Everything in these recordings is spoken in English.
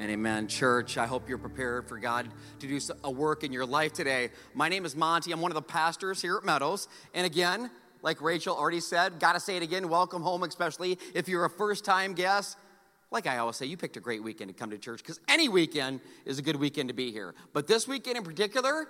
And amen. Church, I hope you're prepared for God to do a work in your life today. My name is Monty. I'm one of the pastors here at Meadows. And again, like Rachel already said, gotta say it again, welcome home, especially if you're a first time guest. Like I always say, you picked a great weekend to come to church because any weekend is a good weekend to be here. But this weekend in particular,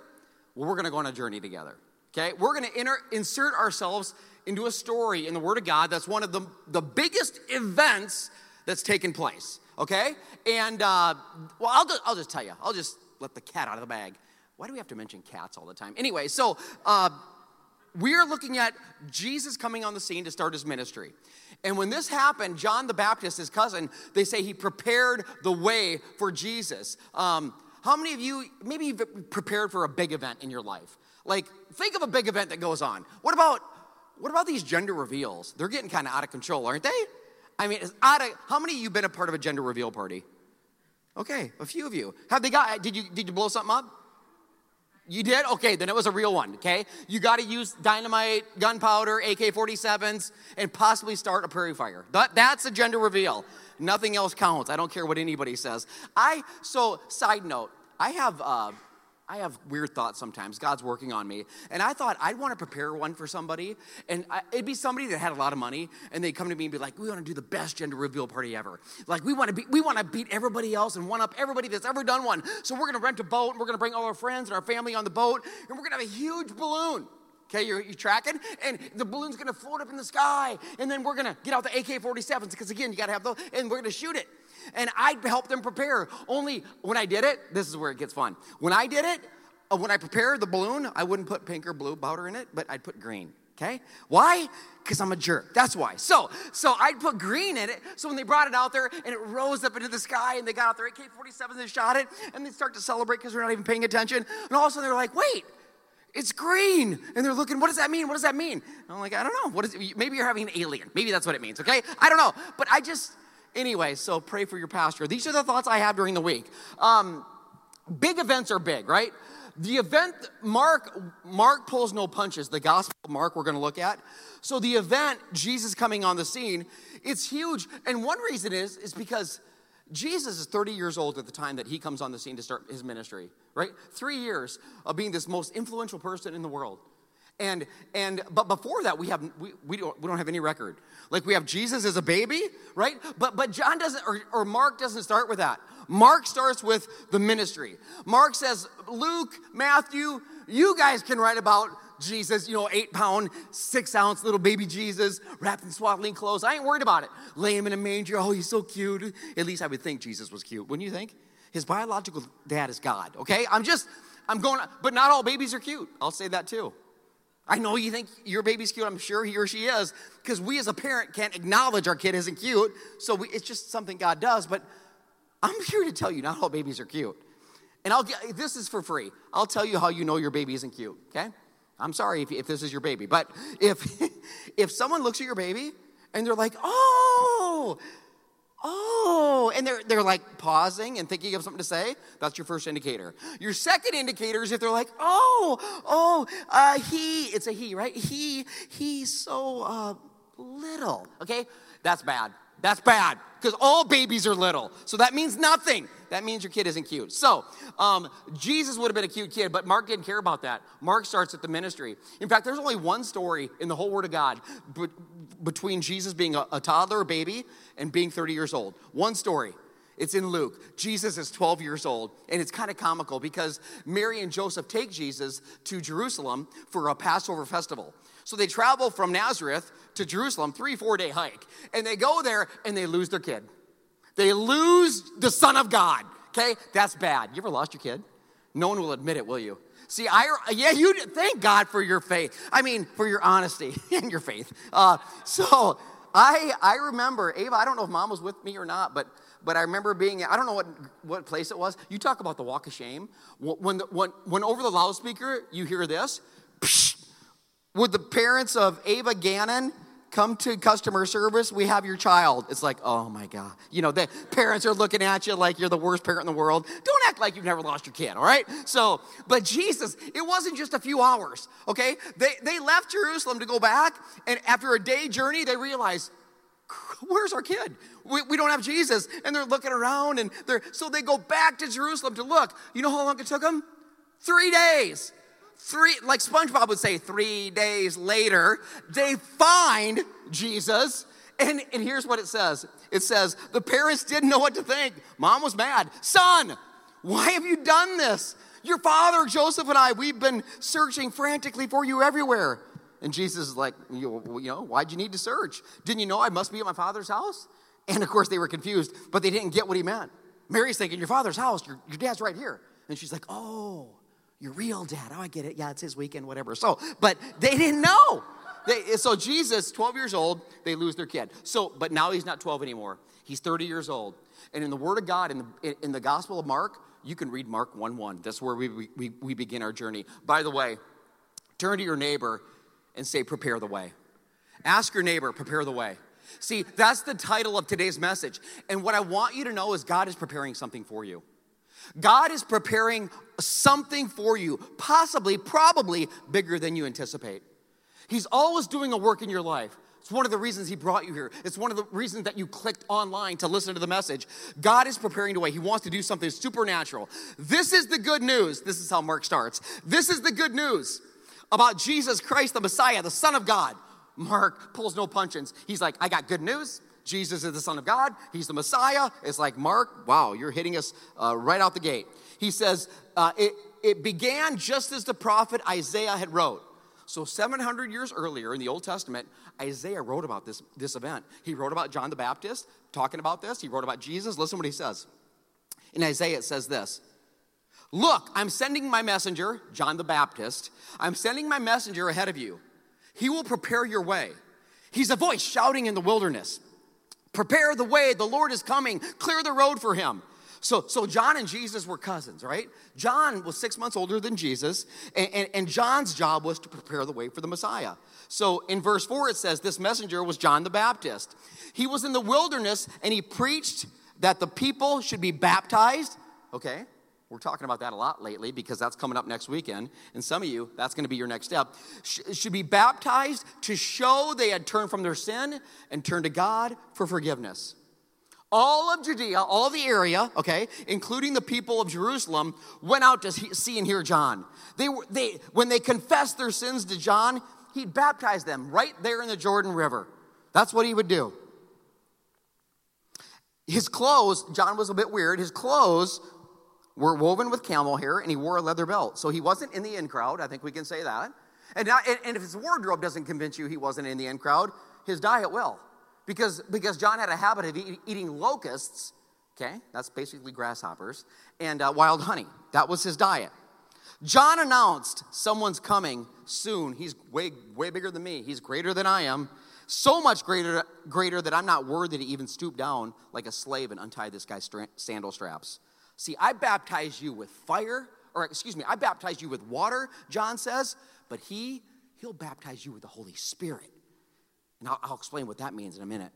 well, we're gonna go on a journey together. Okay? We're gonna inter- insert ourselves into a story in the Word of God that's one of the, the biggest events that's taken place okay? And, uh, well, I'll just, I'll just tell you, I'll just let the cat out of the bag. Why do we have to mention cats all the time? Anyway, so uh, we're looking at Jesus coming on the scene to start his ministry. And when this happened, John the Baptist, his cousin, they say he prepared the way for Jesus. Um, how many of you maybe you've prepared for a big event in your life? Like, think of a big event that goes on. What about what about these gender reveals? They're getting kind of out of control, aren't they? I mean, of, how many of you been a part of a gender reveal party? Okay, a few of you. Have they got? Did you did you blow something up? You did? Okay, then it was a real one, okay? You got to use dynamite, gunpowder, AK 47s, and possibly start a prairie fire. That, that's a gender reveal. Nothing else counts. I don't care what anybody says. I, so, side note, I have, uh, I have weird thoughts sometimes. God's working on me. And I thought I'd want to prepare one for somebody. And I, it'd be somebody that had a lot of money. And they'd come to me and be like, we want to do the best gender reveal party ever. Like, we want to, be, we want to beat everybody else and one up everybody that's ever done one. So we're going to rent a boat. And we're going to bring all our friends and our family on the boat. And we're going to have a huge balloon. Okay, you're, you're, tracking? And the balloon's gonna float up in the sky. And then we're gonna get out the AK 47s, because again, you gotta have those, and we're gonna shoot it and I'd help them prepare. Only when I did it, this is where it gets fun. When I did it, uh, when I prepared the balloon, I wouldn't put pink or blue powder in it, but I'd put green. Okay? Why? Because I'm a jerk. That's why. So, so I'd put green in it. So when they brought it out there and it rose up into the sky and they got out their AK-47s and they shot it and they start to celebrate because they're not even paying attention. And all of a sudden they're like, wait, it's green. And they're looking, what does that mean? What does that mean? And I'm like, I don't know. What is it? Maybe you're having an alien. Maybe that's what it means, okay? I don't know. But I just, anyway, so pray for your pastor. These are the thoughts I have during the week. Um, big events are big, right? The event, Mark, Mark pulls no punches. The Gospel Mark we're going to look at. So the event, Jesus coming on the scene, it's huge. And one reason is, is because Jesus is 30 years old at the time that he comes on the scene to start his ministry, right? Three years of being this most influential person in the world. And and but before that, we have we, we don't we don't have any record. Like we have Jesus as a baby, right? But but John doesn't or, or Mark doesn't start with that. Mark starts with the ministry. Mark says, Luke, Matthew, you guys can write about Jesus, you know, eight pound, six ounce little baby Jesus wrapped in swaddling clothes. I ain't worried about it. Lay him in a manger. Oh, he's so cute. At least I would think Jesus was cute. Wouldn't you think? His biological dad is God, okay? I'm just, I'm going, but not all babies are cute. I'll say that too. I know you think your baby's cute. I'm sure he or she is, because we as a parent can't acknowledge our kid isn't cute. So we, it's just something God does. But I'm here to tell you not all babies are cute. And I'll get, this is for free. I'll tell you how you know your baby isn't cute, okay? I'm sorry if, if this is your baby, but if if someone looks at your baby and they're like, oh, oh, and they're they're like pausing and thinking of something to say, that's your first indicator. Your second indicator is if they're like, oh, oh, uh, he, it's a he, right? He, he's so uh, little, okay? That's bad. That's bad because all babies are little. So that means nothing. That means your kid isn't cute. So um, Jesus would have been a cute kid, but Mark didn't care about that. Mark starts at the ministry. In fact, there's only one story in the whole Word of God between Jesus being a, a toddler, a baby, and being 30 years old. One story. It's in Luke. Jesus is 12 years old, and it's kind of comical because Mary and Joseph take Jesus to Jerusalem for a Passover festival. So they travel from Nazareth to Jerusalem, three, four day hike. And they go there and they lose their kid. They lose the Son of God. Okay? That's bad. You ever lost your kid? No one will admit it, will you? See, I, yeah, you thank God for your faith. I mean, for your honesty and your faith. Uh, so I, I remember, Ava, I don't know if mom was with me or not, but, but I remember being, I don't know what, what place it was. You talk about the walk of shame. When, the, when, when over the loudspeaker you hear this, psh, would the parents of Ava Gannon come to customer service? We have your child. It's like, oh my God. You know, the parents are looking at you like you're the worst parent in the world. Don't act like you've never lost your kid, all right? So, but Jesus, it wasn't just a few hours, okay? They, they left Jerusalem to go back, and after a day journey, they realized, where's our kid? We, we don't have Jesus. And they're looking around and they're, so they go back to Jerusalem to look. You know how long it took them? Three days. Three, like SpongeBob would say, three days later, they find Jesus. And, and here's what it says it says, the parents didn't know what to think. Mom was mad. Son, why have you done this? Your father, Joseph, and I, we've been searching frantically for you everywhere. And Jesus is like, you, you know, why'd you need to search? Didn't you know I must be at my father's house? And of course, they were confused, but they didn't get what he meant. Mary's thinking, Your father's house, your, your dad's right here. And she's like, Oh, your real dad. Oh, I get it. Yeah, it's his weekend, whatever. So, but they didn't know. They, so Jesus, 12 years old, they lose their kid. So, but now he's not 12 anymore. He's 30 years old. And in the Word of God, in the, in the Gospel of Mark, you can read Mark 1 1. That's where we, we, we begin our journey. By the way, turn to your neighbor and say, Prepare the way. Ask your neighbor, Prepare the way. See, that's the title of today's message. And what I want you to know is God is preparing something for you. God is preparing something for you, possibly, probably bigger than you anticipate. He's always doing a work in your life. It's one of the reasons He brought you here. It's one of the reasons that you clicked online to listen to the message. God is preparing the way. He wants to do something supernatural. This is the good news. This is how Mark starts. This is the good news about Jesus Christ, the Messiah, the Son of God. Mark pulls no punches. He's like, I got good news. Jesus is the Son of God. He's the Messiah. It's like, Mark, wow, you're hitting us uh, right out the gate. He says, uh, it, it began just as the prophet Isaiah had wrote. So 700 years earlier in the Old Testament, Isaiah wrote about this, this event. He wrote about John the Baptist talking about this. He wrote about Jesus. Listen what he says. In Isaiah, it says this Look, I'm sending my messenger, John the Baptist. I'm sending my messenger ahead of you. He will prepare your way. He's a voice shouting in the wilderness. Prepare the way, the Lord is coming, clear the road for him. So, so John and Jesus were cousins, right? John was six months older than Jesus, and, and, and, John's job was to prepare the way for the Messiah. So in verse 4, it says, This messenger was John the Baptist. He was in the wilderness and he preached that the people should be baptized, okay? We're talking about that a lot lately because that's coming up next weekend. And some of you, that's going to be your next step. Should be baptized to show they had turned from their sin and turned to God for forgiveness. All of Judea, all the area, okay, including the people of Jerusalem, went out to see and hear John. They were, they, when they confessed their sins to John, he'd baptize them right there in the Jordan River. That's what he would do. His clothes, John was a bit weird, his clothes were woven with camel hair and he wore a leather belt. So he wasn't in the in crowd. I think we can say that. And, and if his wardrobe doesn't convince you he wasn't in the in crowd, his diet will. Because, because John had a habit of eat, eating locusts, okay, that's basically grasshoppers, and uh, wild honey. That was his diet. John announced someone's coming soon. He's way, way bigger than me. He's greater than I am. So much greater, greater that I'm not worthy to even stoop down like a slave and untie this guy's sandal straps. See, I baptize you with fire, or excuse me, I baptize you with water, John says, but he, he'll baptize you with the Holy Spirit. And I'll, I'll explain what that means in a minute.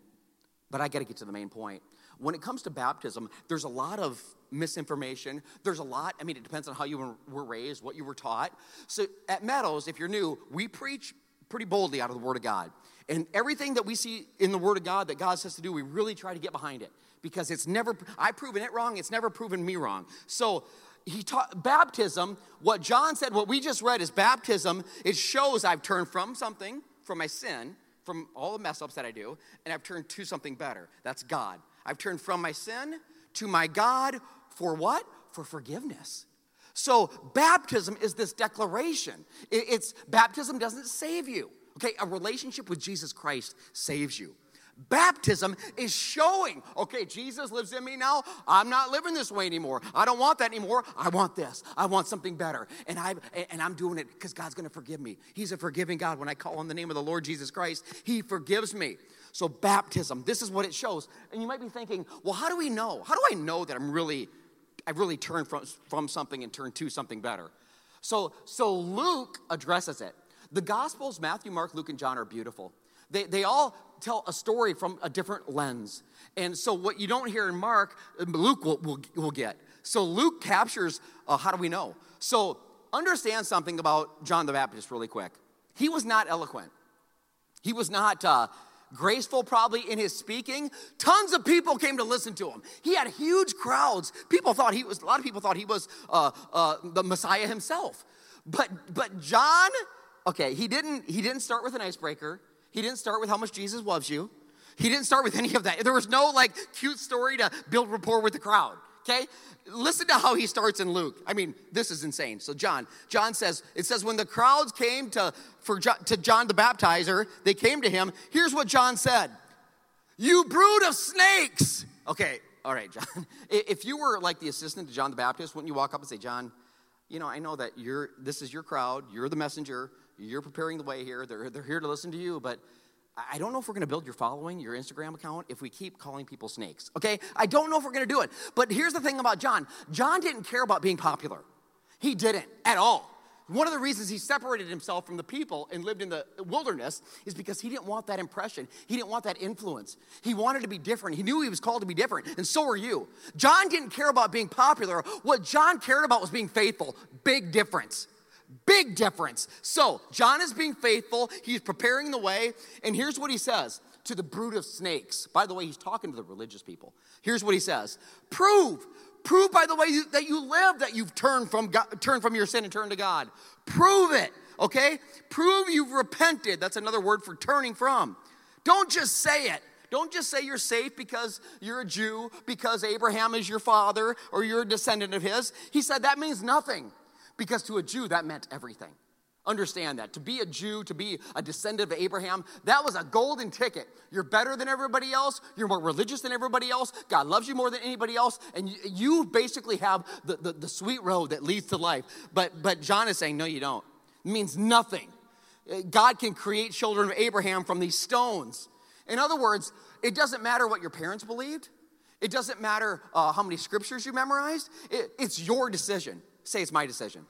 But I got to get to the main point. When it comes to baptism, there's a lot of misinformation. There's a lot, I mean, it depends on how you were raised, what you were taught. So at Meadows, if you're new, we preach pretty boldly out of the Word of God. And everything that we see in the Word of God that God says to do, we really try to get behind it because it's never, I've proven it wrong, it's never proven me wrong. So he taught baptism, what John said, what we just read is baptism, it shows I've turned from something, from my sin, from all the mess ups that I do, and I've turned to something better. That's God. I've turned from my sin to my God for what? For forgiveness. So baptism is this declaration. It's baptism doesn't save you. Okay, a relationship with Jesus Christ saves you. Baptism is showing, okay, Jesus lives in me now. I'm not living this way anymore. I don't want that anymore. I want this. I want something better. And I and I'm doing it because God's going to forgive me. He's a forgiving God. When I call on the name of the Lord Jesus Christ, he forgives me. So baptism, this is what it shows. And you might be thinking, well, how do we know? How do I know that I'm really I've really turned from, from something and turned to something better? So so Luke addresses it. The Gospels, Matthew, Mark, Luke, and John are beautiful. They, they all tell a story from a different lens. And so, what you don't hear in Mark, Luke will, will, will get. So, Luke captures uh, how do we know? So, understand something about John the Baptist really quick. He was not eloquent, he was not uh, graceful probably in his speaking. Tons of people came to listen to him. He had huge crowds. People thought he was, a lot of people thought he was uh, uh, the Messiah himself. But, but John, okay, he didn't, he didn't start with an icebreaker. He didn't start with how much Jesus loves you. He didn't start with any of that. There was no like cute story to build rapport with the crowd. Okay? Listen to how he starts in Luke. I mean, this is insane. So John, John says, it says when the crowds came to for to John the baptizer, they came to him. Here's what John said. You brood of snakes. Okay, all right, John. If you were like the assistant to John the Baptist, wouldn't you walk up and say, John, you know, I know that you're this is your crowd, you're the messenger, you're preparing the way here, they're, they're here to listen to you, but I don't know if we're gonna build your following, your Instagram account, if we keep calling people snakes, okay? I don't know if we're gonna do it. But here's the thing about John John didn't care about being popular, he didn't at all. One of the reasons he separated himself from the people and lived in the wilderness is because he didn't want that impression. He didn't want that influence. He wanted to be different. He knew he was called to be different, and so are you. John didn't care about being popular. What John cared about was being faithful. Big difference. Big difference. So, John is being faithful, he's preparing the way, and here's what he says to the brood of snakes. By the way, he's talking to the religious people. Here's what he says Prove, prove by the way that you live that you've turned from, God, turned from your sin and turned to God. Prove it, okay? Prove you've repented. That's another word for turning from. Don't just say it. Don't just say you're safe because you're a Jew, because Abraham is your father, or you're a descendant of his. He said that means nothing. Because to a Jew, that meant everything. Understand that. To be a Jew, to be a descendant of Abraham, that was a golden ticket. You're better than everybody else. You're more religious than everybody else. God loves you more than anybody else. And you, basically have the, the, the sweet road that leads to life. But, but John is saying, no, you don't. It means nothing. God can create children of Abraham from these stones. In other words, it doesn't matter what your parents believed. It doesn't matter uh, how many scriptures you memorized. It, it's your decision. Say it's my decision.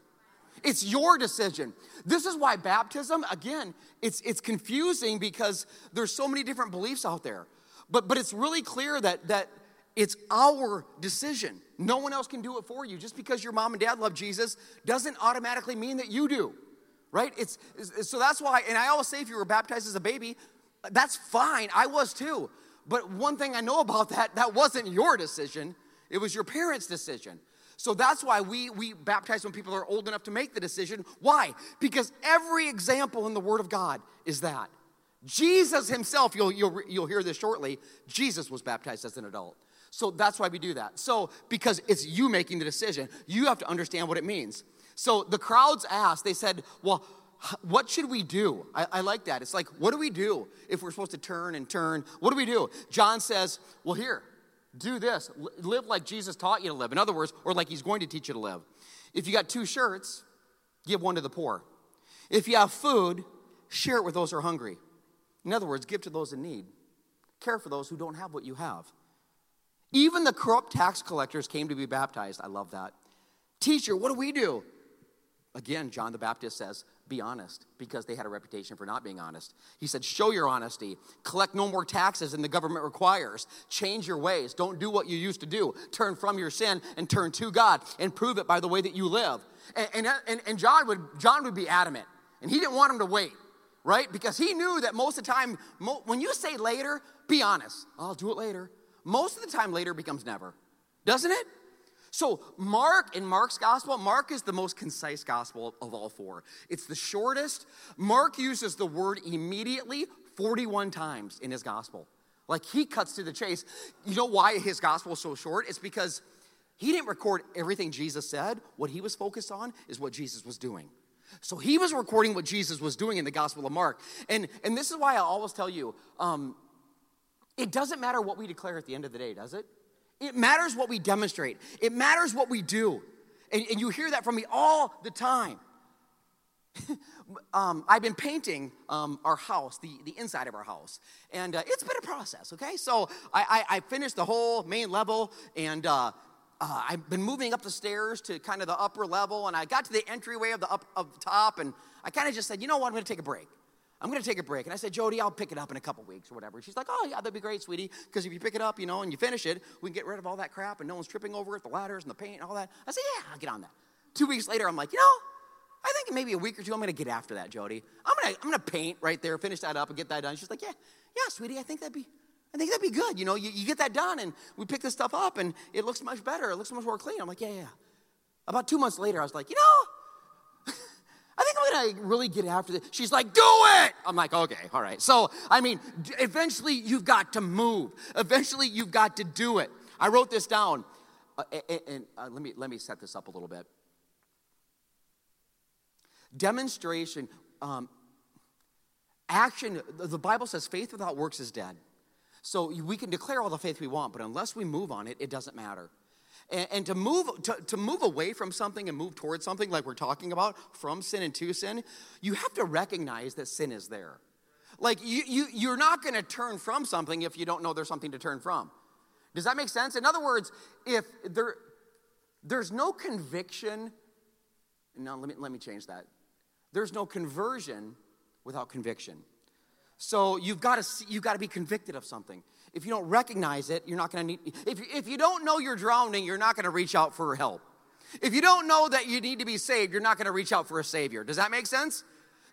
It's your decision. This is why baptism, again, it's, it's confusing because there's so many different beliefs out there. But, but it's really clear that, that it's our decision. No one else can do it for you. Just because your mom and dad love Jesus doesn't automatically mean that you do, right? It's, it's, so that's why, and I always say if you were baptized as a baby, that's fine. I was too. But one thing I know about that, that wasn't your decision, it was your parents' decision. So that's why we, we baptize when people are old enough to make the decision. Why? Because every example in the Word of God is that. Jesus himself, you'll, you'll, you'll hear this shortly, Jesus was baptized as an adult. So that's why we do that. So, because it's you making the decision, you have to understand what it means. So the crowds asked, they said, Well, what should we do? I, I, like that. It's like, what do we do if we're supposed to turn and turn? What do we do? John says, Well, here, do this. Live like Jesus taught you to live. In other words, or like he's going to teach you to live. If you got two shirts, give one to the poor. If you have food, share it with those who are hungry. In other words, give to those in need. Care for those who don't have what you have. Even the corrupt tax collectors came to be baptized. I love that. Teacher, what do we do? Again, John the Baptist says, be honest, because they had a reputation for not being honest. He said, show your honesty. Collect no more taxes than the government requires. Change your ways. Don't do what you used to do. Turn from your sin and turn to God and prove it by the way that you live. And, and, and, John, would, John would be adamant, and he didn't want him to wait, right? Because he knew that most of the time, when you say later, be honest. I'll do it later. Most of the time, later becomes never, doesn't it? So, Mark, in Mark's gospel, Mark is the most concise gospel of all four. It's the shortest. Mark uses the word immediately 41 times in his gospel. Like he cuts to the chase. You know why his gospel is so short? It's because he didn't record everything Jesus said. What he was focused on is what Jesus was doing. So he was recording what Jesus was doing in the Gospel of Mark. And, and this is why I always tell you um, it doesn't matter what we declare at the end of the day, does it? It matters what we demonstrate, it matters what we do. And, and you hear that from me all the time. um, I've been painting um, our house, the, the inside of our house, and uh, it's been a process, okay? So I, I, I finished the whole main level, and uh, uh, I've been moving up the stairs to kind of the upper level, and I got to the entryway of the up of the top, and I kind of just said, you know what, I'm gonna take a break. I'm going to take a break. And I said, Jody, I'll pick it up in a couple weeks or whatever. She's like, oh, yeah, that'd be great, sweetie. Because if you pick it up, you know, and you finish it, we can get rid of all that crap and no one's tripping over it, the ladders and the paint and all that. I said, yeah, I'll get on that. Two weeks later, I'm like, you know, I think maybe a week or two, I'm going to get after that, Jody. I'm going to I'm going to paint right there, finish that up, and get that done. She's like, yeah, yeah, sweetie, I think that'd be I think that'd be good. You know, you, you get that done, and we pick this stuff up, and it looks much better. It looks much more clean. I'm like, yeah, yeah. About two months later, I was like, you know, I think I'm gonna really get after this. She's like, do it! I'm like, okay, all right. So, I mean, eventually you've got to move. Eventually you've got to do it. I wrote this down, uh, and, and uh, let, me, let me set this up a little bit. Demonstration, um, action, the Bible says faith without works is dead. So we can declare all the faith we want, but unless we move on it, it doesn't matter. And, and to, move, to, to move away from something and move towards something like we're talking about, from sin and to sin, you have to recognize that sin is there. Like you, you, you're not going to turn from something if you don't know there's something to turn from. Does that make sense? In other words, if there, there's no conviction, no, let me, let me change that. There's no conversion without conviction. So you've got to you've got to be convicted of something. If you don't recognize it, you're not going to need. If if you don't know you're drowning, you're not going to reach out for help. If you don't know that you need to be saved, you're not going to reach out for a savior. Does that make sense?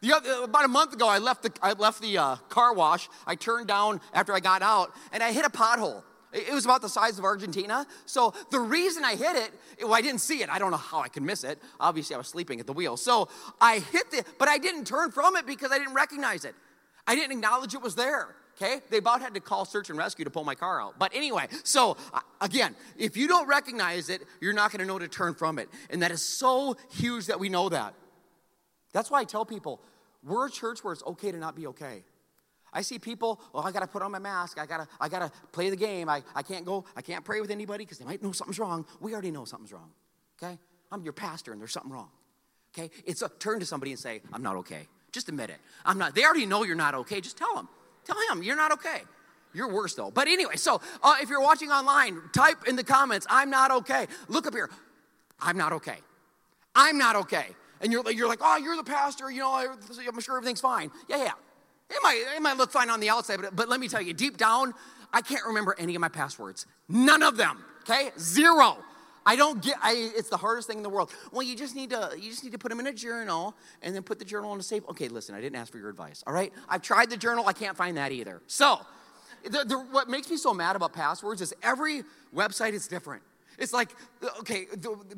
The other, about a month ago, I left the I left the uh, car wash. I turned down after I got out, and I hit a pothole. It was about the size of Argentina. So the reason I hit it, well, I didn't see it. I don't know how I could miss it. Obviously, I was sleeping at the wheel. So I hit it, but I didn't turn from it because I didn't recognize it. I didn't acknowledge it was there. Okay? They about had to call search and rescue to pull my car out. But anyway, so uh, again, if you don't recognize it, you're not going to know to turn from it. And that is so huge that we know that. That's why I tell people we're a church where it's okay to not be okay. I see people, well, I gotta put on my mask, I gotta, I gotta play the game, I, I can't go, I can't pray with anybody because they might know something's wrong. We already know something's wrong. Okay? I'm your pastor and there's something wrong. Okay? It's a turn to somebody and say, I'm not okay. Just admit it. I'm not, they already know you're not okay. Just tell them. Tell him you're not okay. You're worse though. But anyway, so uh, if you're watching online, type in the comments, I'm not okay. Look up here. I'm not okay. I'm not okay. And you're, you're like, oh, you're the pastor, you know, I'm sure everything's fine. Yeah, yeah. It might, it might look fine on the outside, but, but let me tell you, deep down, I can't remember any of my passwords. None of them, okay? Zero. I don't get. I, it's the hardest thing in the world. Well, you just need to. You just need to put them in a journal and then put the journal in a safe. Okay, listen. I didn't ask for your advice. All right. I've tried the journal. I can't find that either. So, the, the, what makes me so mad about passwords is every website is different. It's like, okay,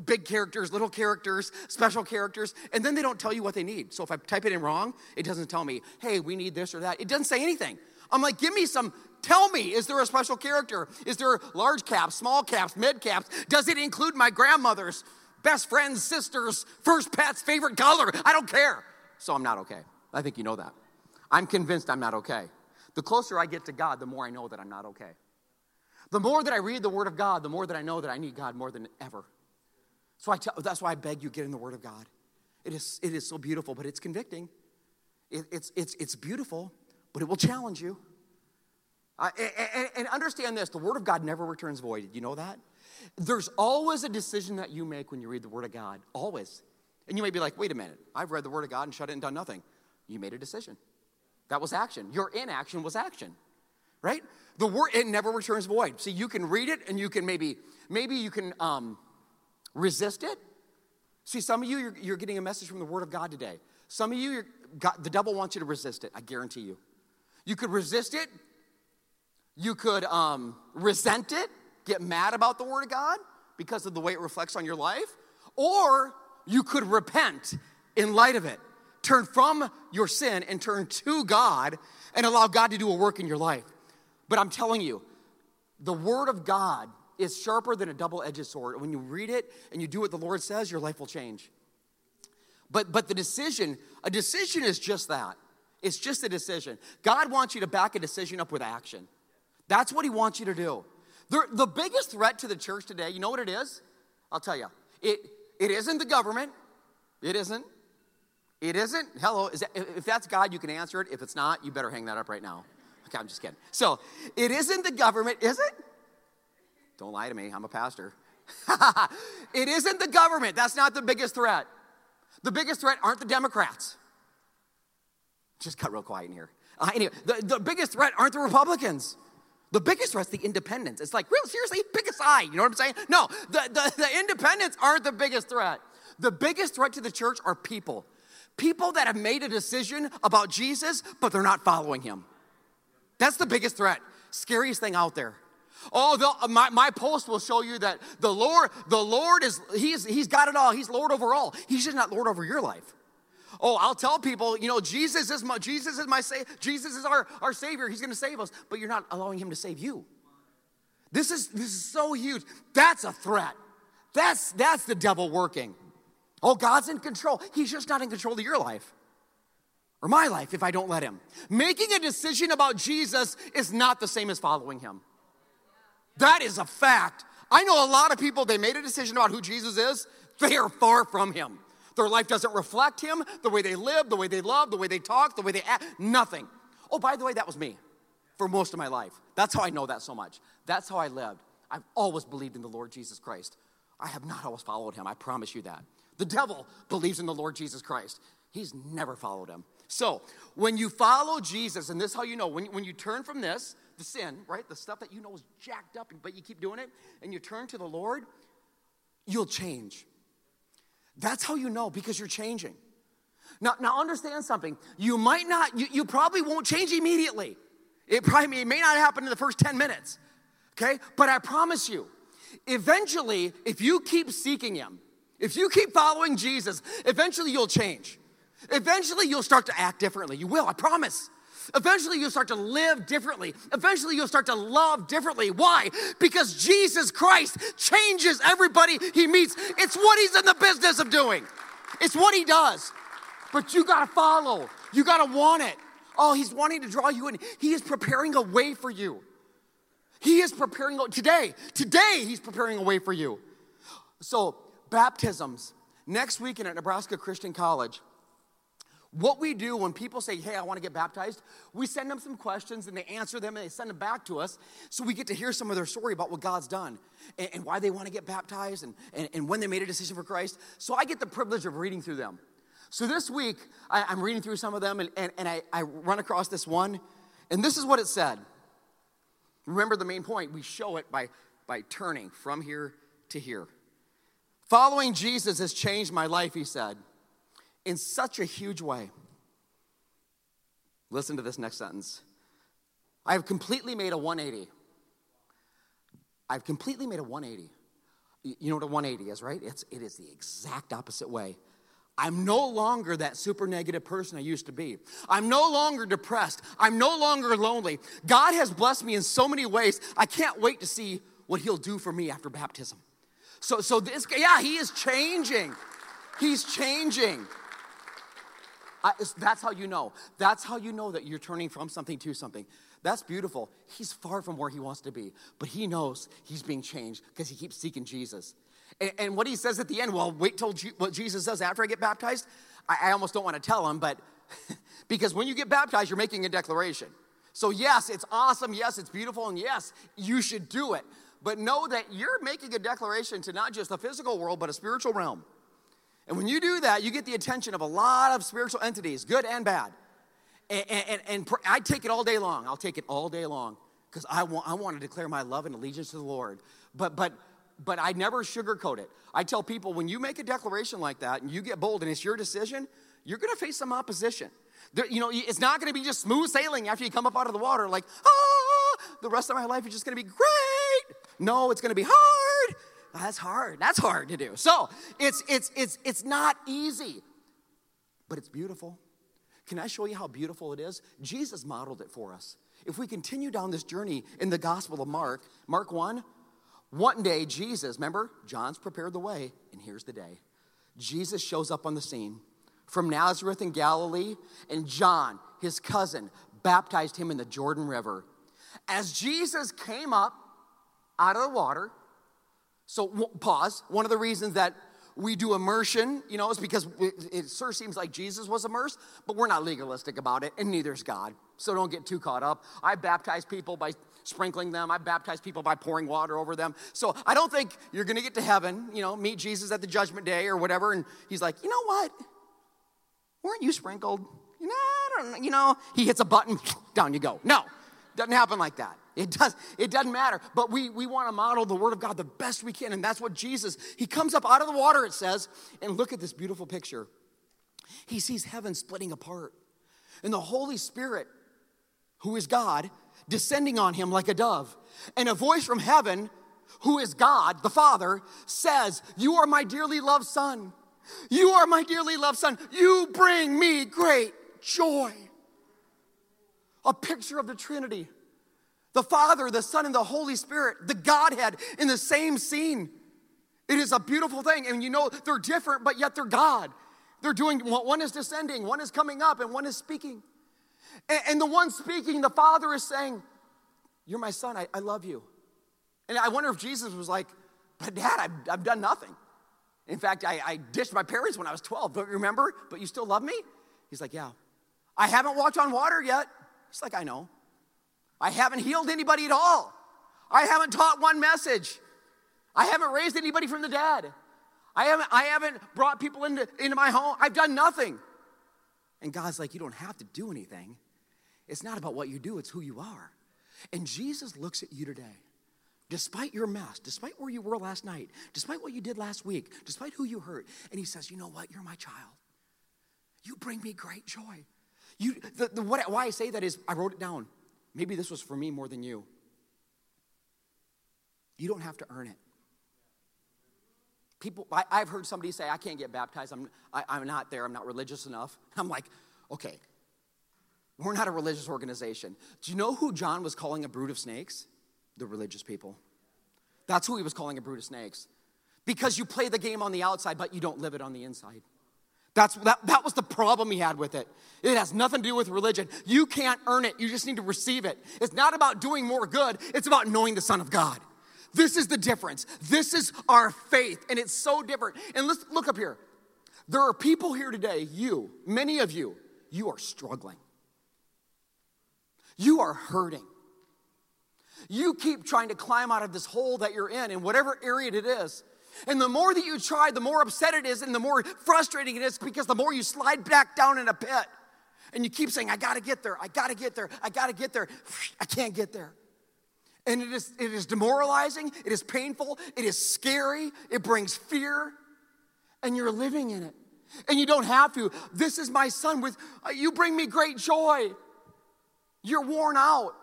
big characters, little characters, special characters, and then they don't tell you what they need. So if I type it in wrong, it doesn't tell me, hey, we need this or that. It doesn't say anything. I'm like, give me some Tell me, is there a special character? Is there large caps, small caps, mid caps? Does it include my grandmother's best friend's sister's first pet's favorite color? I don't care. So I'm not okay. I think you know that. I'm convinced I'm not okay. The closer I get to God, the more I know that I'm not okay. The more that I read the Word of God, the more that I know that I need God more than ever. So I tell, that's why I beg you get in the Word of God. It is, it is so beautiful, but it's convicting. It, it's, it's, it's beautiful, but it will challenge you. And, and understand this the Word of God never returns void. You know that? There's always a decision that you make when you read the Word of God. Always. And you may be like, wait a minute, I've read the Word of God and shut it and done nothing. You made a decision. That was action. Your inaction was action, right? The word it never returns void. See, you can read it and you can maybe maybe you can um, resist it. See, some of you you're, you're, getting a message from the Word of God today. Some of you, God, the devil wants you to resist it. I guarantee you. You could resist it you could um, resent it, get mad about the Word of God because of the way it reflects on your life, or you could repent in light of it. Turn from your sin and turn to God and allow God to do a work in your life. But I'm telling you, the Word of God is sharper than a double edged sword. When you read it and you do what the Lord says, your life will change. But, but the decision, a decision is just that. It's just a decision. God wants you to back a decision up with action. That's what he wants you to do. The, the biggest threat to the church today, you know what it is? I'll tell you. It, it isn't the government. It isn't. It isn't. Hello, is that, if that's God, you can answer it. If it's not, you better hang that up right now. Okay, I'm just kidding. So, it isn't the government, is it? Don't lie to me, I'm a pastor. it isn't the government. That's not the biggest threat. The biggest threat aren't the Democrats. Just got real quiet in here. Uh, anyway, the, the biggest threat aren't the Republicans. The biggest threat's the independents. It's like, real seriously, a side. You know what I'm saying? No, the, the, the independents aren't the biggest threat. The biggest threat to the church are people. People that have made a decision about Jesus, but they're not following him. That's the biggest threat, scariest thing out there. Oh, uh, my, my post will show you that the Lord, the Lord is, he's, he's got it all. He's Lord over all. He's just not Lord over your life. Oh, I'll tell people, you know, Jesus is my, Jesus is my, Jesus is our, our Savior. He's to save us, but you're not allowing Him to save you. This is, this is so huge. That's a threat. That's, that's the devil working. Oh, God's in control. He's just not in control of your life or my life if I don't let him. Making a decision about Jesus is not the same as following him. That is a fact. I know a lot of people, they made a decision about who Jesus is, they are far from him. Their life doesn't reflect him, the way they live, the way they love, the way they talk, the way they act, nothing. Oh, by the way, that was me for most of my life. That's how I know that so much. That's how I lived. I've always believed in the Lord Jesus Christ. I have not always followed him, I promise you that. The devil believes in the Lord Jesus Christ. He's never followed him. So, when you follow Jesus, and this is how you know, when, when you turn from this, the sin, right, the stuff that you know is jacked up, but you keep doing it, and you turn to the Lord, you'll change. That's how you know because you're changing. Now, now understand something. You might not, you, you probably won't change immediately. It probably it may not happen in the first 10 minutes. Okay? But I promise you, eventually, if you keep seeking Him, if you keep following Jesus, eventually you'll change. Eventually you'll start to act differently. You will, I promise. Eventually, you'll start to live differently. Eventually, you'll start to love differently. Why? Because Jesus Christ changes everybody he meets. It's what he's in the business of doing, it's what he does. But you gotta follow, you gotta want it. Oh, he's wanting to draw you in. He is preparing a way for you. He is preparing today. Today, he's preparing a way for you. So, baptisms next weekend at Nebraska Christian College. What we do when people say, Hey, I want to get baptized, we send them some questions and they answer them and they send them back to us so we get to hear some of their story about what God's done and, and why they want to get baptized and, and, and, when they made a decision for Christ. So I get the privilege of reading through them. So this week, I, am reading through some of them and, and, and I, I run across this one, and this is what it said. Remember the main point, we show it by, by turning from here to here. Following Jesus has changed my life, he said in such a huge way. Listen to this next sentence. I have completely made a 180. I've completely made a 180. You know what a 180 is, right? It's, it is the exact opposite way. I'm no longer that super negative person I used to be. I'm no longer depressed. I'm no longer lonely. God has blessed me in so many ways. I can't wait to see what He'll do for me after baptism. So, so this, yeah, He is changing. He's changing. I, that's how you know. That's how you know that you're turning from something to something. That's beautiful. He's far from where he wants to be, but he knows he's being changed because he keeps seeking Jesus. And, and, what he says at the end, well, wait till G- what Jesus says after I get baptized. I, I almost don't want to tell him, but because when you get baptized, you're making a declaration. So, yes, it's awesome. Yes, it's beautiful. And yes, you should do it. But know that you're making a declaration to not just the physical world, but a spiritual realm. And when you do that, you get the attention of a lot of spiritual entities, good and bad. And, and, and I take it all day long. I'll take it all day long because I want, I want to declare my love and allegiance to the Lord. But, but, but I never sugarcoat it. I tell people when you make a declaration like that and you get bold and it's your decision, you're going to face some opposition. There, you know, it's not going to be just smooth sailing after you come up out of the water, like, ah, the rest of my life is just going to be great. No, it's going to be hard. Oh, that's hard. That's hard to do. So it's it's it's it's not easy, but it's beautiful. Can I show you how beautiful it is? Jesus modeled it for us. If we continue down this journey in the Gospel of Mark, Mark 1, one day Jesus, remember, John's prepared the way, and here's the day. Jesus shows up on the scene from Nazareth in Galilee, and John, his cousin, baptized him in the Jordan River. As Jesus came up out of the water, so, pause. One of the reasons that we do immersion, you know, is because it, it sure seems like Jesus was immersed, but we're not legalistic about it, and neither is God. So don't get too caught up. I baptize people by sprinkling them. I baptize people by pouring water over them. So I don't think you're going to get to heaven, you know, meet Jesus at the judgment day or whatever, and he's like, you know what? Weren't you sprinkled? You know, I don't, you know, he hits a button, down you go. No, doesn't happen like that. It does, it doesn't matter. But we, we want to model the word of God the best we can. And that's what Jesus, he comes up out of the water, it says, and look at this beautiful picture. he sees heaven splitting apart and the Holy Spirit, who is God, descending on him like a dove. And a voice from heaven, who is God, the Father, says, You are my dearly loved Son. You are my dearly loved Son. You bring me great joy. A picture of the Trinity the Father, the Son, and the Holy Spirit, the Godhead in the same scene. It is a beautiful thing. And you know, they're different, but yet they're God. They're doing, one is descending, one is coming up, and one is speaking. And, and the one speaking, the Father is saying, You're my son, I, I love you. And I wonder if Jesus was like, But dad, I've, I've done nothing. In fact, I, I dished my parents when I was 12. Don't you remember? But you still love me? He's like, Yeah. I haven't walked on water yet. He's like, I know. I haven't healed anybody at all. I haven't taught one message. I haven't raised anybody from the dead. I haven't, I haven't brought people into, into my home. I've done nothing. And God's like, You don't have to do anything. It's not about what you do, it's who you are. And Jesus looks at you today, despite your mess, despite where you were last night, despite what you did last week, despite who you hurt, and He says, You know what? You're my child. You bring me great joy. You, the, the, what, why I say that is, I wrote it down. Maybe this was for me more than you. You don't have to earn it. People, I, have heard somebody say, I can't get baptized. I'm, I, I'm not there. I'm not religious enough. I'm like, okay, we're not a religious organization. Do you know who John was calling a brood of snakes? The religious people. That's who he was calling a brood of snakes. Because you play the game on the outside, but you don't live it on the inside. That's, that, that was the problem he had with it. It has nothing to do with religion. You can't earn it, you just need to receive it. It's not about doing more good, it's about knowing the Son of God. This is the difference. This is our faith, and it's so different. And let's look up here. There are people here today, you, many of you, you are struggling. You are hurting. You keep trying to climb out of this hole that you're in, in whatever area it is. And the more that you try, the more upset it is, and the more frustrating it is because the more you slide back down in a pit. And you keep saying, I gotta get there, I gotta get there, I gotta get there. I can't get there. And it is, it is demoralizing, it is painful, it is scary, it brings fear, and you're living in it. And you don't have to. This is my son with, uh, you bring me great joy. You're worn out.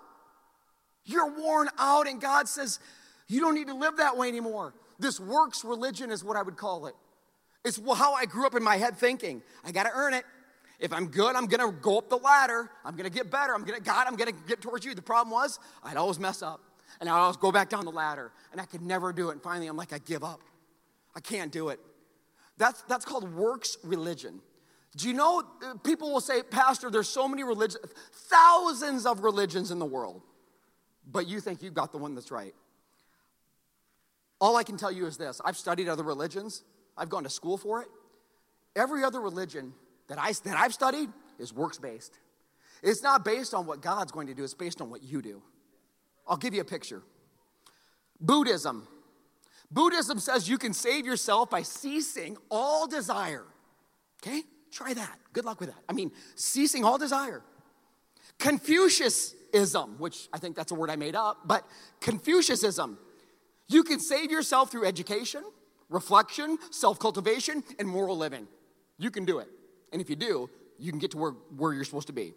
You're worn out, and God says, you don't need to live that way anymore. This works religion is what I would call it. It's how I grew up in my head thinking. I got to earn it. If I'm good, I'm going to go up the ladder. I'm going to get better. I'm going to, God, I'm going to get towards you. The problem was, I'd always mess up. And I'd always go back down the ladder. And I could never do it. And finally, I'm like, I give up. I can't do it. That's, that's called works religion. Do you know, uh, people will say, Pastor, there's so many religions, thousands of religions in the world, but you think you've got the one that's right. All I can tell you is this I've studied other religions, I've gone to school for it. Every other religion that, I, that I've studied is works based. It's not based on what God's going to do, it's based on what you do. I'll give you a picture Buddhism. Buddhism says you can save yourself by ceasing all desire. Okay? Try that. Good luck with that. I mean, ceasing all desire. Confucianism, which I think that's a word I made up, but Confucianism you can save yourself through education, reflection, self cultivation, and moral living. You can do it. And if you do, you can get to where, where you're supposed to be.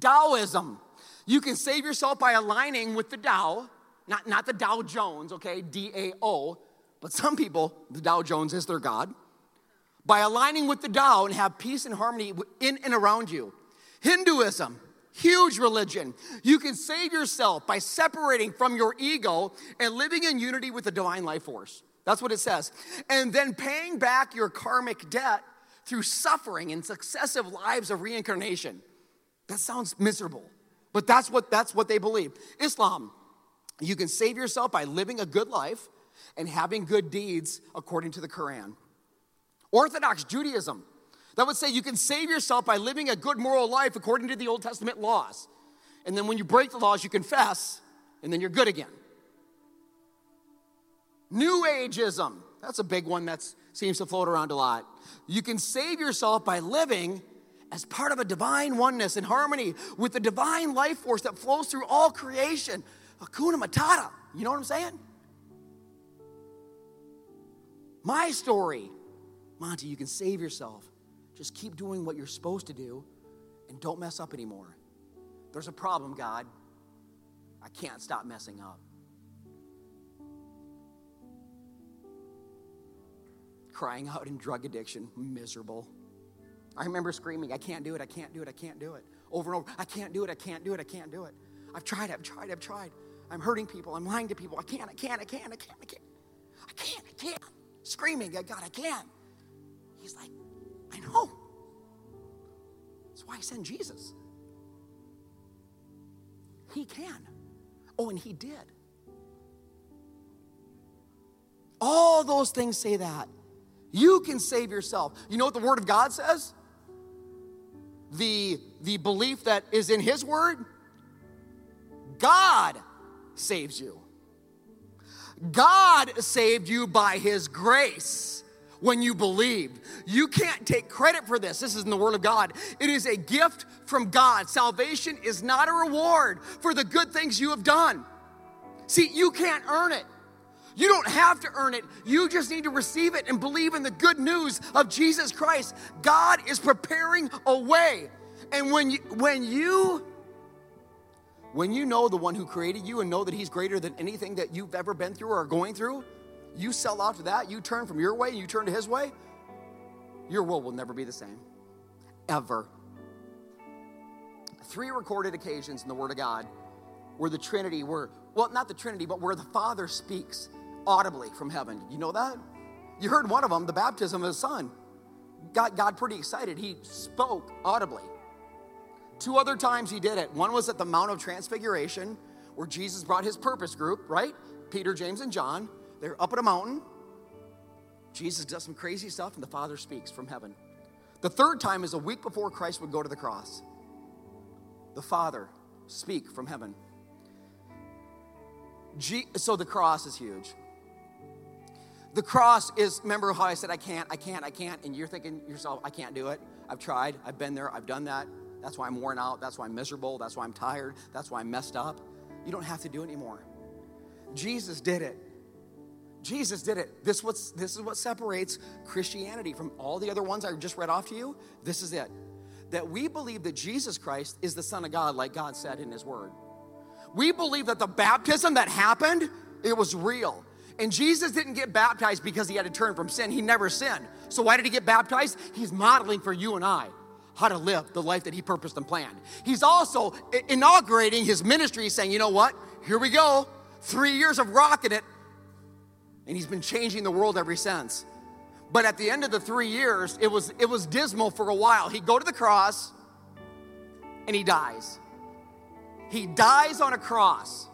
Taoism. You can save yourself by aligning with the Tao, not, not the Dow Jones, okay, D A O, but some people, the Dow Jones is their God, by aligning with the Tao and have peace and harmony in and around you. Hinduism. Huge religion. You can save yourself by separating from your ego and living in unity with the divine life force. That's what it says. And then paying back your karmic debt through suffering and successive lives of reincarnation. That sounds miserable, but that's what that's what they believe. Islam, you can save yourself by living a good life and having good deeds according to the Quran. Orthodox Judaism, that would say you can save yourself by living a good moral life according to the Old Testament laws. And then when you break the laws, you confess, and then you're good again. New Ageism, that's a big one that seems to float around a lot. You can save yourself by living as part of a divine oneness and harmony with the divine life force that flows through all creation. Hakuna Matata. You know what I'm saying? My story, Monty, you can save yourself Just keep doing what you're supposed to do and don't mess up anymore. There's a problem, God. I can't stop messing up. Crying out in drug addiction, miserable. I remember screaming, I can't do it, I can't do it, I can't do it. Over and over, I can't do it, I can't do it, I can't do it. I've tried, I've tried, I've tried. I'm hurting people, I'm lying to people. I can't, I can't, I can't, I can't, I can't. I can't, I can't. Screaming, God, I can't. He's like, I know. That's why I sent Jesus. He can. Oh, and he did. All those things say that. You can save yourself. You know what the Word of God says? The, the belief that is in His Word God saves you. God saved you by His grace when you believed. You can't take credit for this. This is in the Word of God. It is a gift from God. Salvation is not a reward for the good things you have done. See, you can't earn it. You don't have to earn it. You just need to receive it and believe in the good news of Jesus Christ. God is preparing a way. And when you, when you when you know the one who created you and know that he's greater than anything that you've ever been through or are going through, you sell out to that, you turn from your way and you turn to his way, your world will never be the same. Ever. Three recorded occasions in the Word of God where the Trinity were, well, not the Trinity, but where the Father speaks audibly from heaven. You know that? You heard one of them, the baptism of his son. Got God pretty excited. He spoke audibly. Two other times he did it. One was at the Mount of Transfiguration, where Jesus brought his purpose group, right? Peter, James, and John. They're up at a mountain. Jesus does some crazy stuff, and the Father speaks from heaven. The third time is a week before Christ would go to the cross. The Father speak from heaven. G- so the cross is huge. The cross is, remember how I said, I can't, I can't, I can't, and you're thinking yourself, I can't do it. I've tried, I've been there, I've done that. That's why I'm worn out, that's why I'm miserable, that's why I'm tired, that's why I'm messed up. You don't have to do it anymore. Jesus did it. Jesus did it. This, what's, this is what separates Christianity from all the other ones I just read off to you. This is it. That we believe that Jesus Christ is the Son of God, like God said in His Word. We believe that the baptism that happened, it was real. And Jesus didn't get baptized because he had to turn from sin. He never sinned. So why did he get baptized? He's modeling for you and I how to live the life that he purposed and planned. He's also inaugurating his ministry, saying, you know what? Here we go. Three years of rocking it. And he's been changing the world ever since. But at the end of the three years, it was, it was dismal for a while. He'd go to the cross and he dies. He dies on a cross.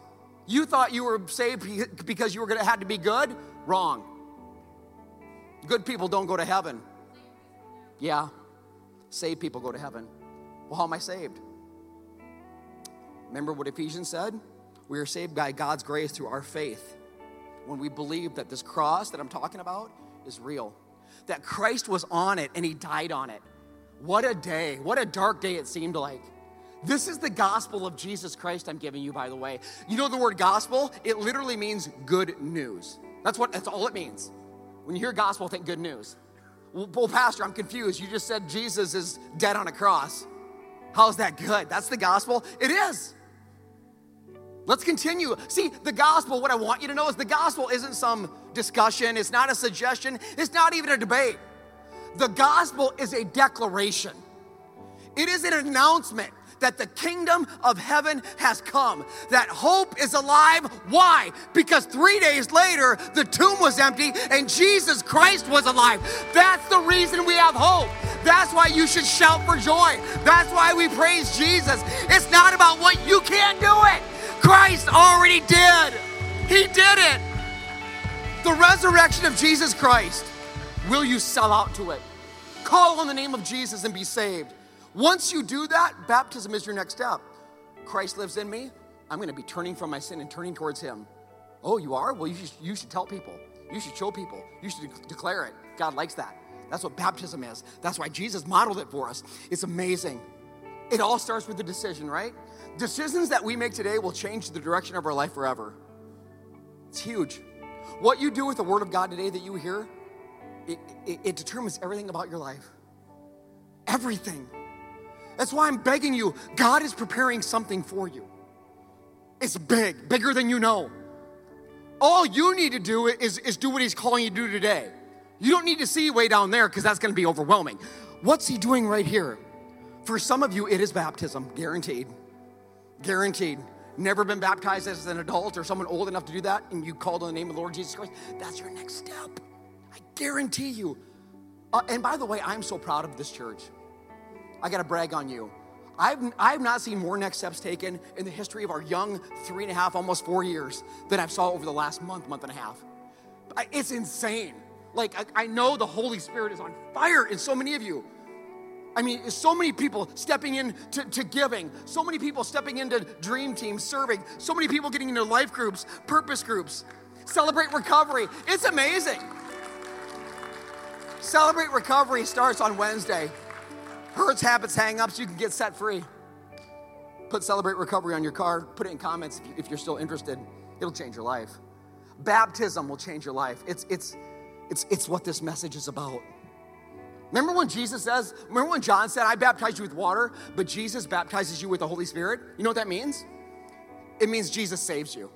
You thought you were saved because you were gonna have to be good? Wrong. Good people don't go to heaven. Yeah. Saved people go to heaven. Well, how am I saved? Remember what Ephesians said? We are saved by God's grace through our faith. When we believe that this cross that I'm talking about is real, that Christ was on it and he died on it. What a day. What a dark day it seemed like. This is the gospel of Jesus Christ I'm giving you, by the way. You know the word gospel? It literally means good news. That's what that's all it means. When you hear gospel, think good news. Well, well, Pastor, I'm confused. You just said Jesus is dead on a cross. How's that good? That's the gospel? It is. Let's continue. See, the gospel, what I want you to know is the gospel isn't some discussion, it's not a suggestion, it's not even a debate. The gospel is a declaration, it is an announcement that the kingdom of heaven has come, that hope is alive. Why? Because three days later, the tomb was empty and Jesus Christ was alive. That's the reason we have hope. That's why you should shout for joy. That's why we praise Jesus. It's not about what you can't do it. Christ already did. He did it. The resurrection of Jesus Christ. Will you sell out to it? Call on the name of Jesus and be saved. Once you do that, baptism is your next step. Christ lives in me. I'm going to be turning from my sin and turning towards Him. Oh, you are? Well, you should, you should tell people. You should show people. You should de- declare it. God likes that. That's what baptism is. That's why Jesus modeled it for us. It's amazing. It all starts with the decision, right? Decisions that we make today will change the direction of our life forever. It's huge. What you do with the Word of God today that you hear, it, it, it determines everything about your life. Everything. That's why I'm begging you. God is preparing something for you. It's big, bigger than you know. All you need to do is, is do what He's calling you to do today. You don't need to see way down there because that's going to be overwhelming. What's He doing right here? For some of you, it is baptism, guaranteed. Guaranteed. Never been baptized as an adult or someone old enough to do that, and you called on the name of the Lord Jesus Christ. That's your next step. I guarantee you. Uh, and by the way, I'm so proud of this church. I got to brag on you. I've, I've not seen more next steps taken in the history of our young three and a half, almost four years than I've saw over the last month, month and a half. It's insane. Like, I, I know the Holy Spirit is on fire in so many of you. I mean, so many people stepping into to giving, so many people stepping into dream teams, serving, so many people getting into life groups, purpose groups, celebrate recovery. It's amazing. Celebrate recovery starts on Wednesday. Hurts, habits, hang ups, you can get set free. Put celebrate recovery on your card, put it in comments if you're still interested. It'll change your life. Baptism will change your life. It's, it's, it's, it's what this message is about. Remember when Jesus says, remember when John said, I baptize you with water, but Jesus baptizes you with the Holy Spirit? You know what that means? It means Jesus saves you.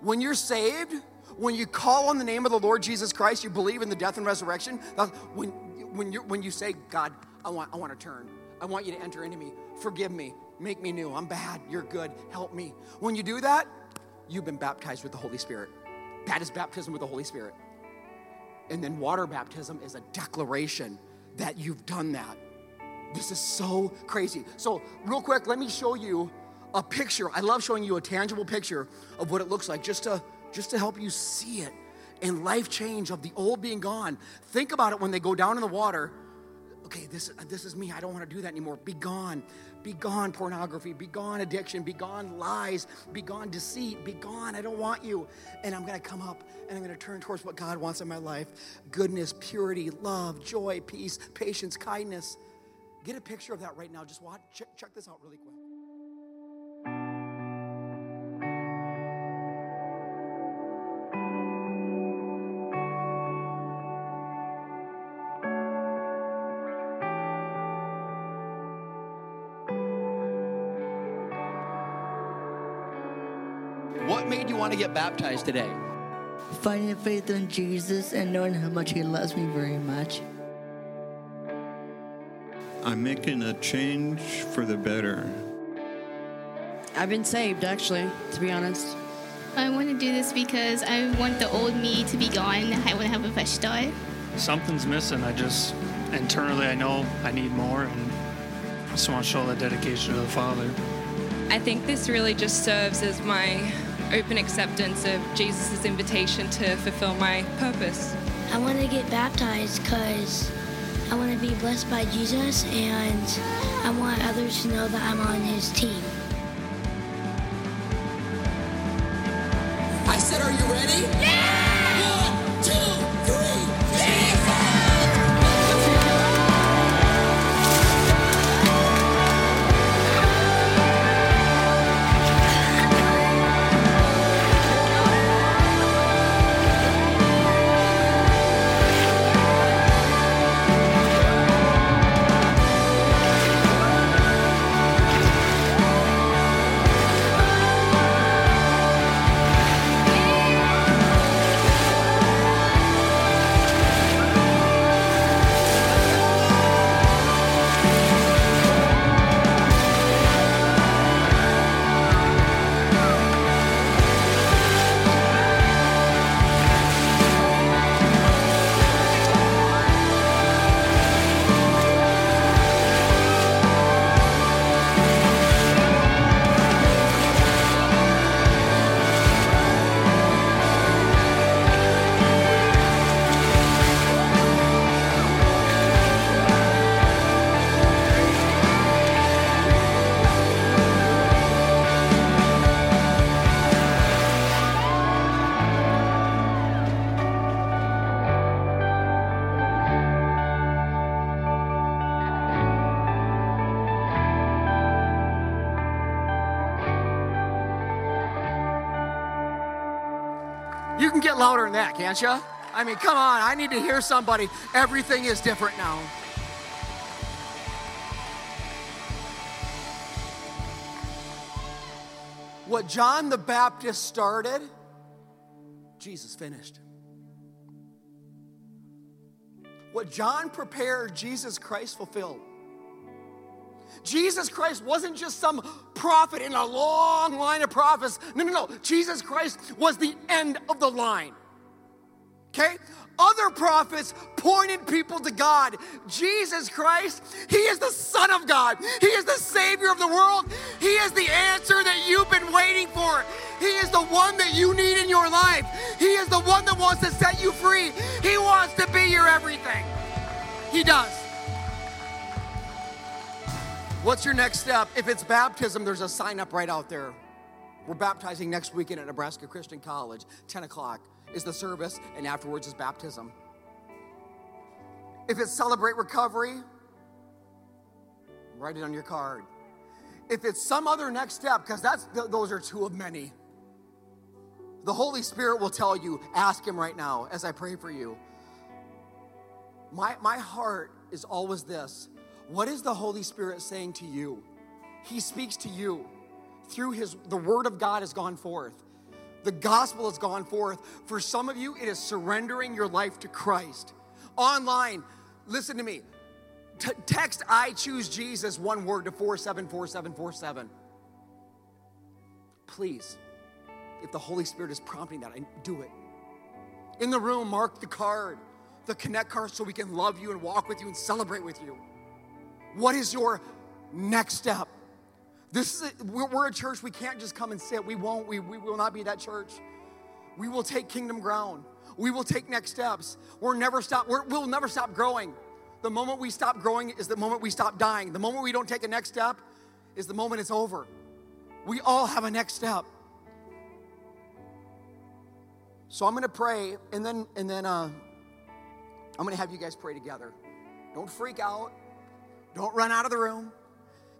When you're saved, when you call on the name of the Lord Jesus Christ, you believe in the death and resurrection. When, when, you when you say, God, I want, I want to turn, I want you to enter into me, forgive me, make me new. I'm bad, you're good, help me. When you do that, you've been baptized with the Holy Spirit. That is baptism with the Holy Spirit. And then water baptism is a declaration that you've done that. This is so crazy. So, real quick, let me show you a picture. I love showing you a tangible picture of what it looks like just to just to help you see it and life change of the old being gone. Think about it when they go down in the water. Okay, this, this is me. I don't want to do that anymore. Be gone. Be gone, pornography. Be gone, addiction. Be gone, lies. Be gone, deceit. Be gone. I don't want you. And I'm going to come up and I'm going to turn towards what God wants in my life goodness, purity, love, joy, peace, patience, kindness. Get a picture of that right now. Just watch, check, check this out really quick. Want to get baptized today? finding faith in Jesus and knowing how much He loves me very much. I'm making a change for the better. I've been saved, actually, to be honest. I want to do this because I want the old me to be gone. I want to have a fresh start. Something's missing. I just, internally, I know I need more and I just want to show that dedication to the Father. I think this really just serves as my open acceptance of Jesus' invitation to fulfill my purpose. I want to get baptized because I want to be blessed by Jesus and I want others to know that I'm on his team. I said, Are you ready? that, can't you? I mean, come on, I need to hear somebody. Everything is different now. What John the Baptist started, Jesus finished. What John prepared, Jesus Christ fulfilled. Jesus Christ wasn't just some prophet in a long line of prophets. No, no, no. Jesus Christ was the end of the line. Okay? Other prophets pointed people to God. Jesus Christ, He is the Son of God. He is the Savior of the world. He is the answer that you've been waiting for. He is the one that you need in your life. He is the one that wants to set you free. He wants to be your everything. He does. What's your next step? If it's baptism, there's a sign up right out there. We're baptizing next weekend at Nebraska Christian College, 10 o'clock is the service, and afterwards is baptism. If it's celebrate recovery, write it on your card. If it's some other next step, because that's those are two of many. The Holy Spirit will tell you, ask Him right now as I pray for you. My, my heart is always this What is the Holy Spirit saying to you? He speaks to you through His, the Word of God has gone forth. The gospel has gone forth. For some of you, it is surrendering your life to Christ. Online, listen to me. T- text I choose Jesus, one word to 474747. Please, if the Holy Spirit is prompting that, do it. In the room, mark the card, the connect card, so we can love you and walk with you and celebrate with you. What is your next step? This is a, we're a church. We can't just come and sit. We won't. We, we will not be that church. We will take kingdom ground. We will take next steps. We're never stop. We're, we'll never stop growing. The moment we stop growing is the moment we stop dying. The moment we don't take a next step is the moment it's over. We all have a next step. So I'm going to pray, and then and then uh, I'm going to have you guys pray together. Don't freak out. Don't run out of the room.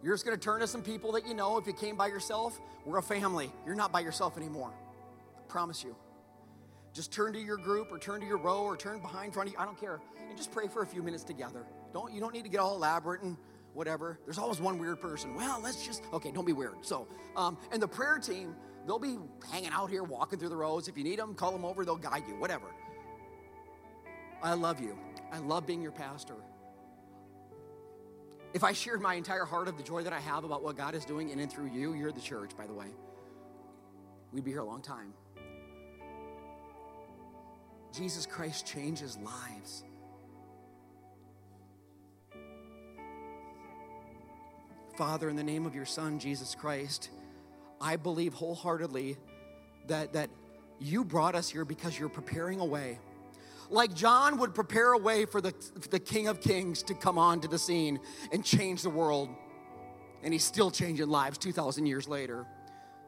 You're just going to turn to some people that you know. If you came by yourself, we're a family. You're not by yourself anymore. I promise you. Just turn to your group or turn to your row or turn behind front of you. I don't care. And just pray for a few minutes together. Don't you don't need to get all elaborate and whatever. There's always one weird person. Well, let's just okay. Don't be weird. So, um, and the prayer team, they'll be hanging out here, walking through the rows. If you need them, call them over. They'll guide you. Whatever. I love you. I love being your pastor. If I shared my entire heart of the joy that I have about what God is doing in and through you, you're the church, by the way. We'd be here a long time. Jesus Christ changes lives. Father, in the name of your Son, Jesus Christ, I believe wholeheartedly that, that you brought us here because you're preparing a way like John would prepare a way for the, for the King of Kings to come onto the scene and change the world. And he's still changing lives 2,000 years later.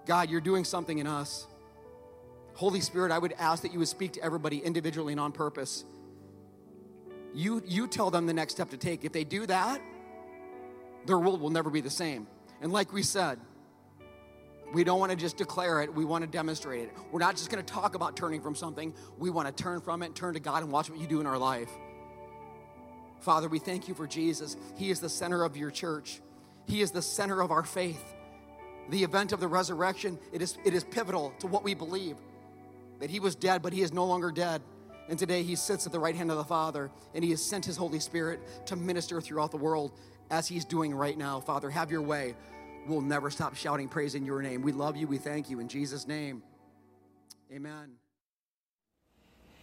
God, you're doing something in us. Holy Spirit, I would ask that you would speak to everybody individually and on purpose. You, you tell them the next step to take. If they do that, their world will never be the same. And like we said, we don't want to just declare it, we want to demonstrate it. We're not just going to talk about turning from something, we want to turn from it, turn to God, and watch what you do in our life. Father, we thank you for Jesus. He is the center of your church, He is the center of our faith. The event of the resurrection, it is, it is pivotal to what we believe that He was dead, but He is no longer dead. And today He sits at the right hand of the Father, and He has sent His Holy Spirit to minister throughout the world as He's doing right now. Father, have your way we'll never stop shouting praise in your name. We love you. We thank you in Jesus' name. Amen.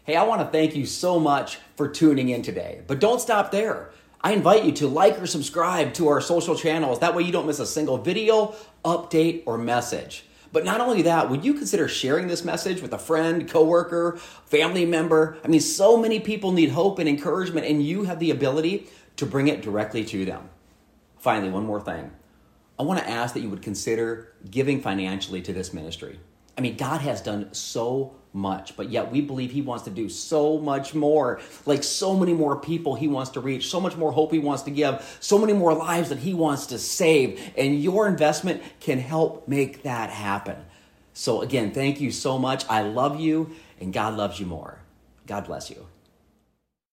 Hey, I want to thank you so much for tuning in today. But don't stop there. I invite you to like or subscribe to our social channels. That way you don't miss a single video, update, or message. But not only that, would you consider sharing this message with a friend, coworker, family member? I mean, so many people need hope and encouragement, and you have the ability to bring it directly to them. Finally, one more thing. I want to ask that you would consider giving financially to this ministry. I mean, God has done so much, but yet we believe He wants to do so much more. Like so many more people He wants to reach, so much more hope He wants to give, so many more lives that He wants to save. And your investment can help make that happen. So, again, thank you so much. I love you, and God loves you more. God bless you.